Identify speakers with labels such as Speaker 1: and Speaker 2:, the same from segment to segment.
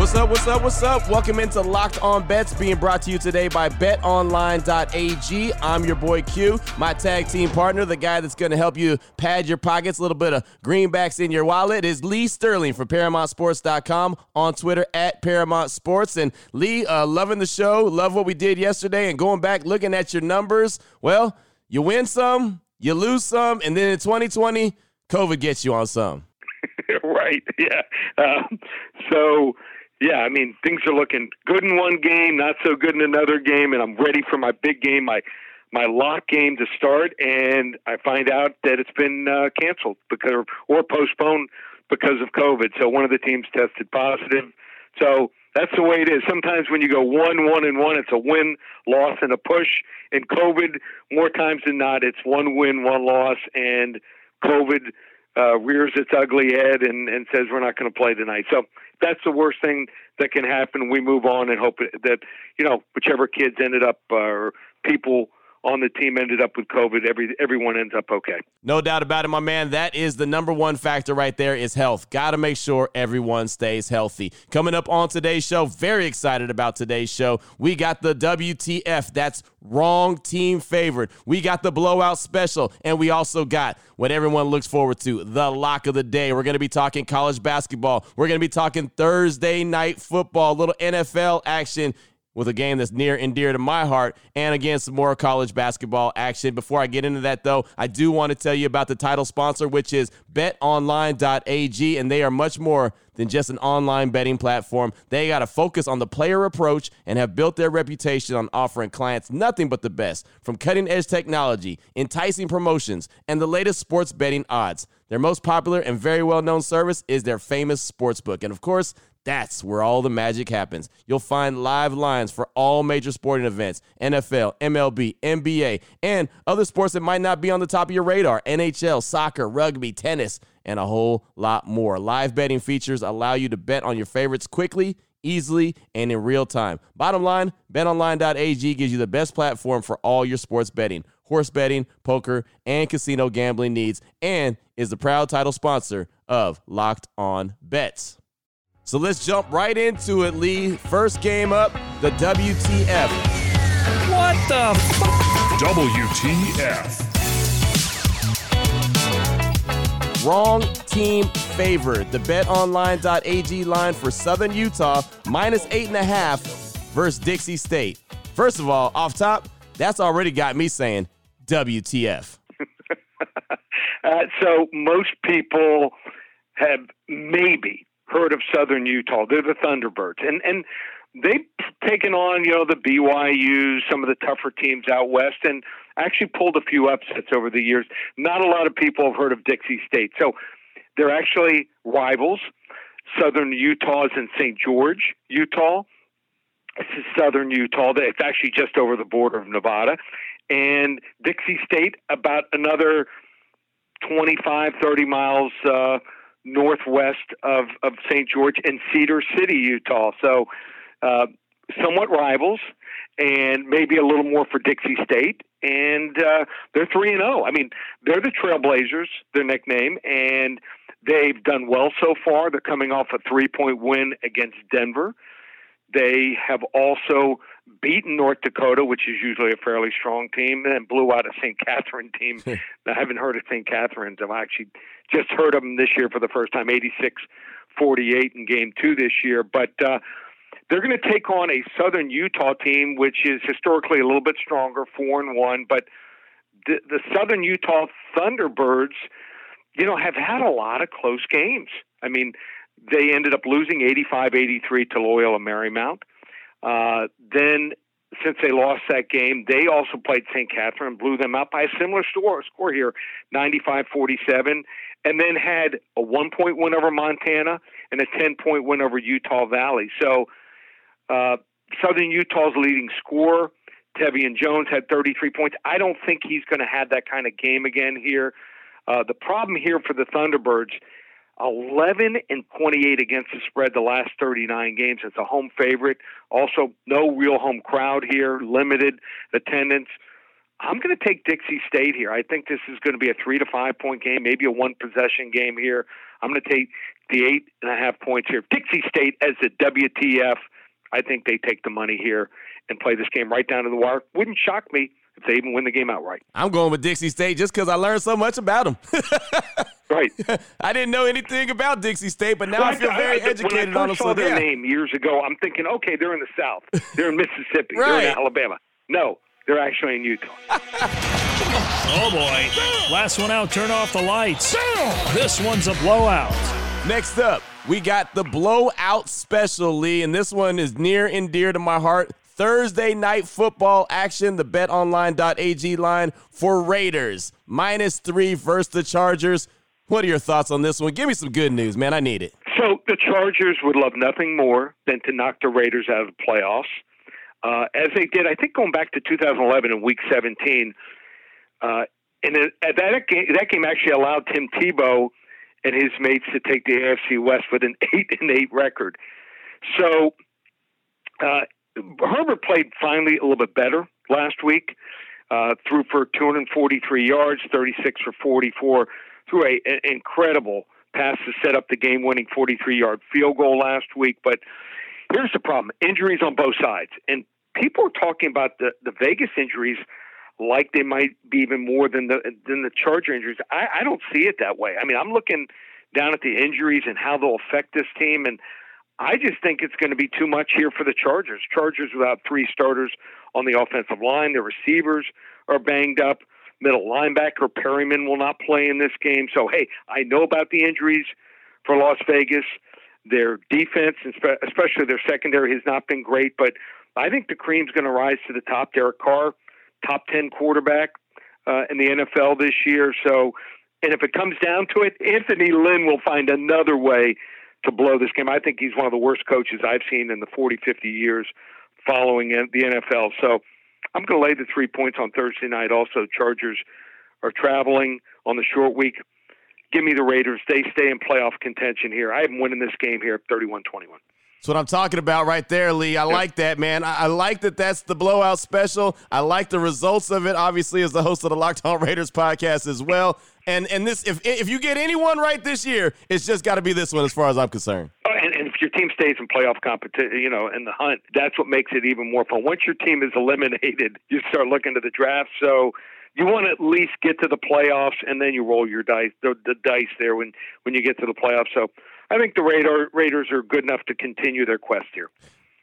Speaker 1: What's up? What's up? What's up? Welcome into Locked On Bets, being brought to you today by BetOnline.ag. I'm your boy Q, my tag team partner, the guy that's going to help you pad your pockets, a little bit of greenbacks in your wallet. Is Lee Sterling from ParamountSports.com on Twitter at Paramount Sports. And Lee, uh, loving the show, love what we did yesterday, and going back looking at your numbers. Well, you win some, you lose some, and then in 2020, COVID gets you on some.
Speaker 2: right. Yeah. Um, so yeah, I mean things are looking good in one game, not so good in another game, and I'm ready for my big game, my my lock game to start, and I find out that it's been uh, canceled because or postponed because of COVID. So one of the teams tested positive. So that's the way it is. Sometimes when you go one, one, and one, it's a win, loss, and a push. In COVID, more times than not, it's one win, one loss, and COVID uh, rears its ugly head and, and says we're not going to play tonight. So that's the worst thing that can happen. We move on and hope that you know whichever kids ended up uh, or people on the team ended up with COVID. Every everyone ends up okay.
Speaker 1: No doubt about it, my man. That is the number one factor right there is health. Got to make sure everyone stays healthy. Coming up on today's show, very excited about today's show. We got the WTF. That's wrong team favorite. We got the blowout special, and we also got what everyone looks forward to, the lock of the day. We're going to be talking college basketball. We're going to be talking Thursday night football, little NFL action with a game that's near and dear to my heart and again some more college basketball action. Before I get into that though, I do want to tell you about the title sponsor which is betonline.ag and they are much more than just an online betting platform. They got to focus on the player approach and have built their reputation on offering clients nothing but the best from cutting-edge technology, enticing promotions, and the latest sports betting odds. Their most popular and very well-known service is their famous sportsbook. And of course, that's where all the magic happens. You'll find live lines for all major sporting events NFL, MLB, NBA, and other sports that might not be on the top of your radar NHL, soccer, rugby, tennis, and a whole lot more. Live betting features allow you to bet on your favorites quickly, easily, and in real time. Bottom line betonline.ag gives you the best platform for all your sports betting, horse betting, poker, and casino gambling needs, and is the proud title sponsor of Locked On Bets. So let's jump right into it, Lee. First game up, the WTF.
Speaker 3: What the f-
Speaker 4: WTF.
Speaker 1: Wrong team favored. The betonline.ag line for Southern Utah, minus eight and a half versus Dixie State. First of all, off top, that's already got me saying WTF.
Speaker 2: uh, so most people have maybe heard of Southern Utah. They're the Thunderbirds, and and they've taken on you know the BYU, some of the tougher teams out west, and actually pulled a few upsets over the years. Not a lot of people have heard of Dixie State, so they're actually rivals. Southern Utah is in St. George, Utah. This is Southern Utah. It's actually just over the border of Nevada. And Dixie State, about another 25, 30 miles uh, northwest of, of St. George and Cedar City, Utah. So, uh, somewhat rivals, and maybe a little more for Dixie State. And uh, they're three and zero. Oh. I mean, they're the Trailblazers, their nickname, and they've done well so far. They're coming off a three point win against Denver. They have also beaten North Dakota, which is usually a fairly strong team, and blew out a St. Katherine team. I haven't heard of St. Katherine's. I've actually just heard of them this year for the first time, 86 48 in game two this year. But uh, they're going to take on a Southern Utah team, which is historically a little bit stronger, 4 and 1. But the, the Southern Utah Thunderbirds, you know, have had a lot of close games. I mean, they ended up losing 85 83 to Loyola Marymount. Uh, then, since they lost that game, they also played St. Katherine, blew them out by a similar score, score here, 95 47, and then had a one point win over Montana and a 10 point win over Utah Valley. So, uh, Southern Utah's leading scorer, Tevian Jones, had 33 points. I don't think he's going to have that kind of game again here. Uh, the problem here for the Thunderbirds, 11 and 28 against the spread the last 39 games. It's a home favorite. Also, no real home crowd here, limited attendance. I'm going to take Dixie State here. I think this is going to be a three to five point game, maybe a one possession game here. I'm going to take the eight and a half points here. Dixie State as the WTF. I think they take the money here and play this game right down to the wire. Wouldn't shock me if they even win the game outright.
Speaker 1: I'm going with Dixie State just because I learned so much about them.
Speaker 2: right.
Speaker 1: I didn't know anything about Dixie State, but now well, I feel very I, educated
Speaker 2: on
Speaker 1: them.
Speaker 2: When I saw their name years ago, I'm thinking, okay, they're in the South. They're in Mississippi. right. They're in Alabama. No, they're actually in Utah.
Speaker 3: oh boy. Last one out, turn off the lights. This one's a blowout.
Speaker 1: Next up, we got the blowout special, Lee, and this one is near and dear to my heart. Thursday night football action, the betonline.ag line for Raiders. Minus three versus the Chargers. What are your thoughts on this one? Give me some good news, man. I need it.
Speaker 2: So the Chargers would love nothing more than to knock the Raiders out of the playoffs uh, as they did, I think, going back to 2011 in Week 17. Uh, and it, that game, that game actually allowed Tim Tebow and his mates to take the AFC West with an eight and eight record. So uh, Herbert played finally a little bit better last week. Uh, threw for 243 yards, 36 for 44, threw a, an incredible pass to set up the game-winning 43-yard field goal last week. But here's the problem: injuries on both sides, and people are talking about the, the Vegas injuries like they might be even more than the than the Charger injuries. I, I don't see it that way. I mean, I'm looking down at the injuries and how they'll affect this team, and I just think it's going to be too much here for the Chargers. Chargers without three starters on the offensive line, their receivers are banged up. Middle linebacker Perryman will not play in this game. So hey, I know about the injuries for Las Vegas. Their defense, especially their secondary, has not been great, but I think the cream's going to rise to the top. Derek Carr, top 10 quarterback uh, in the NFL this year. So, and if it comes down to it, Anthony Lynn will find another way to blow this game. I think he's one of the worst coaches I've seen in the 40, 50 years following the NFL. So I'm going to lay the three points on Thursday night. Also, Chargers are traveling on the short week. Give me the Raiders. They stay in playoff contention here. I am winning this game here 31 21.
Speaker 1: That's what I'm talking about right there, Lee. I like that, man. I, I, like that that's the blowout special. I like the results of it, obviously, as the host of the Locked On Raiders podcast as well. And and this, if if you get anyone right this year, it's just got to be this one, as far as I'm concerned.
Speaker 2: Oh, And, and if your team stays in playoff competition, you know, in the hunt, that's what makes it even more fun. Once your team is eliminated, you start looking to the draft. So you want to at least get to the playoffs, and then you roll your dice, the, the dice there when when you get to the playoffs. So I think the Raider, Raiders are good enough to continue their quest here.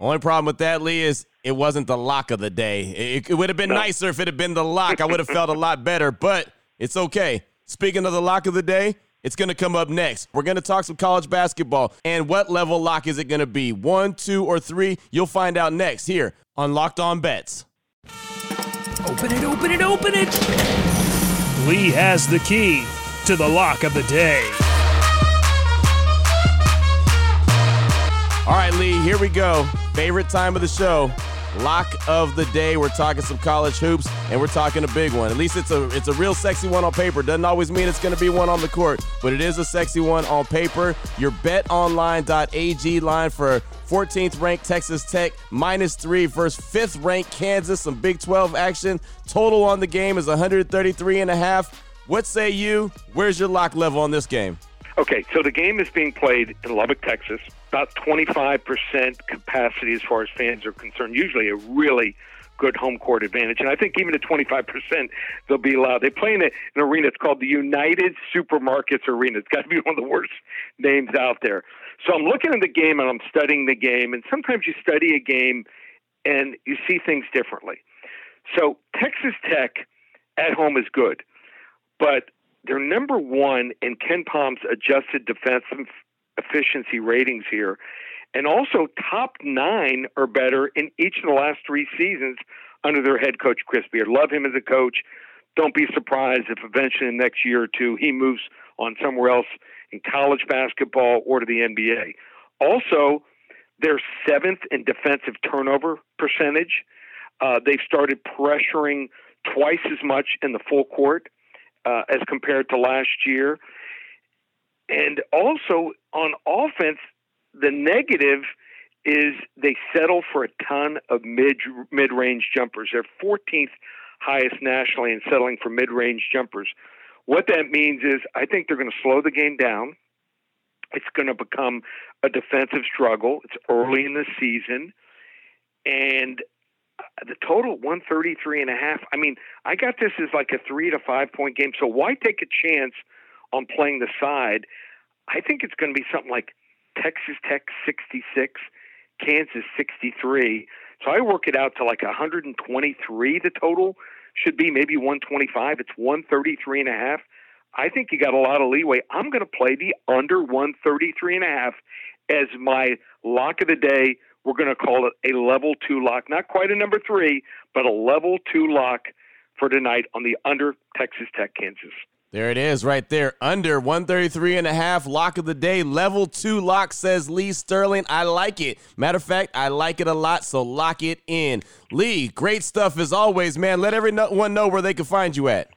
Speaker 1: Only problem with that, Lee, is it wasn't the lock of the day. It, it would have been no. nicer if it had been the lock. I would have felt a lot better, but it's okay. Speaking of the lock of the day, it's going to come up next. We're going to talk some college basketball. And what level lock is it going to be? One, two, or three? You'll find out next here on Locked On Bets.
Speaker 3: Open it, open it, open it. Lee has the key to the lock of the day.
Speaker 1: All right, Lee, here we go. Favorite time of the show. Lock of the day. We're talking some college hoops, and we're talking a big one. At least it's a it's a real sexy one on paper. Doesn't always mean it's going to be one on the court, but it is a sexy one on paper. Your BetOnline.ag line for 14th ranked Texas Tech minus three versus fifth ranked Kansas. Some Big 12 action. Total on the game is 133 and a half. What say you? Where's your lock level on this game?
Speaker 2: Okay, so the game is being played in Lubbock, Texas. About 25% capacity as far as fans are concerned. Usually a really good home court advantage. And I think even at 25%, they'll be allowed. They play in a, an arena. It's called the United Supermarkets Arena. It's got to be one of the worst names out there. So I'm looking at the game and I'm studying the game. And sometimes you study a game and you see things differently. So Texas Tech at home is good. But they're number one in KenPom's adjusted defensive efficiency ratings here, and also top nine or better in each of the last three seasons under their head coach Chris Beard. Love him as a coach. Don't be surprised if eventually in the next year or two he moves on somewhere else in college basketball or to the NBA. Also, they're seventh in defensive turnover percentage. Uh, they've started pressuring twice as much in the full court uh, as compared to last year. And also on offense, the negative is they settle for a ton of mid mid range jumpers. They're 14th highest nationally in settling for mid range jumpers. What that means is I think they're going to slow the game down. It's going to become a defensive struggle. It's early in the season. And Uh, the total 133 and a half. I mean, I got this as like a 3 to 5 point game. So why take a chance on playing the side? I think it's going to be something like Texas Tech 66, Kansas 63. So I work it out to like 123 the total should be maybe 125. It's 133 and a half. I think you got a lot of leeway. I'm going to play the under 133 and a half as my lock of the day. We're going to call it a level two lock, not quite a number three, but a level two lock for tonight on the under Texas Tech Kansas.
Speaker 1: There it is right there. Under 133 and a half lock of the day. Level two lock says Lee Sterling. I like it. Matter of fact, I like it a lot, so lock it in. Lee, great stuff as always, man. Let everyone know where they can find you at.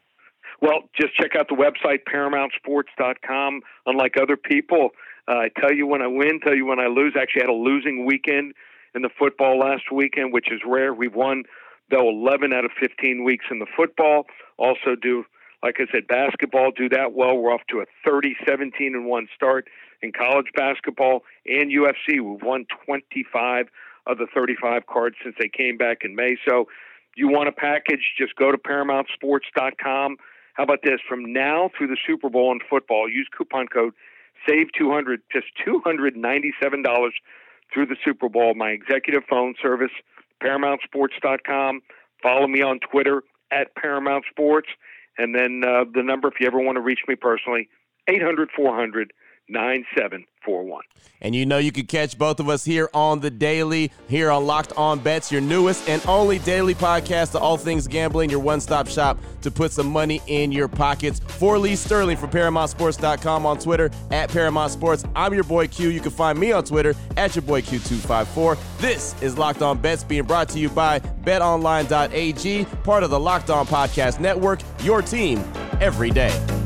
Speaker 2: Well, just check out the website, ParamountSports.com. Unlike other people, Uh, I tell you when I win, tell you when I lose. Actually, had a losing weekend in the football last weekend, which is rare. We've won, though, 11 out of 15 weeks in the football. Also, do like I said, basketball do that well. We're off to a 30 17 and 1 start in college basketball and UFC. We've won 25 of the 35 cards since they came back in May. So you want a package, just go to ParamountSports.com. How about this? From now through the Super Bowl in football, use coupon code SAVE200, just $297 through the Super Bowl. My executive phone service, ParamountSports.com. Follow me on Twitter at Paramount Sports. And then uh, the number, if you ever want to reach me personally, 800 400 9741.
Speaker 1: And you know you can catch both of us here on the daily, here on Locked On Bets, your newest and only daily podcast to all things gambling, your one stop shop to put some money in your pockets. For Lee Sterling from ParamountSports.com on Twitter at Paramount Sports. I'm your boy Q. You can find me on Twitter at your boy Q254. This is Locked On Bets being brought to you by betonline.ag, part of the Locked On Podcast Network, your team every day.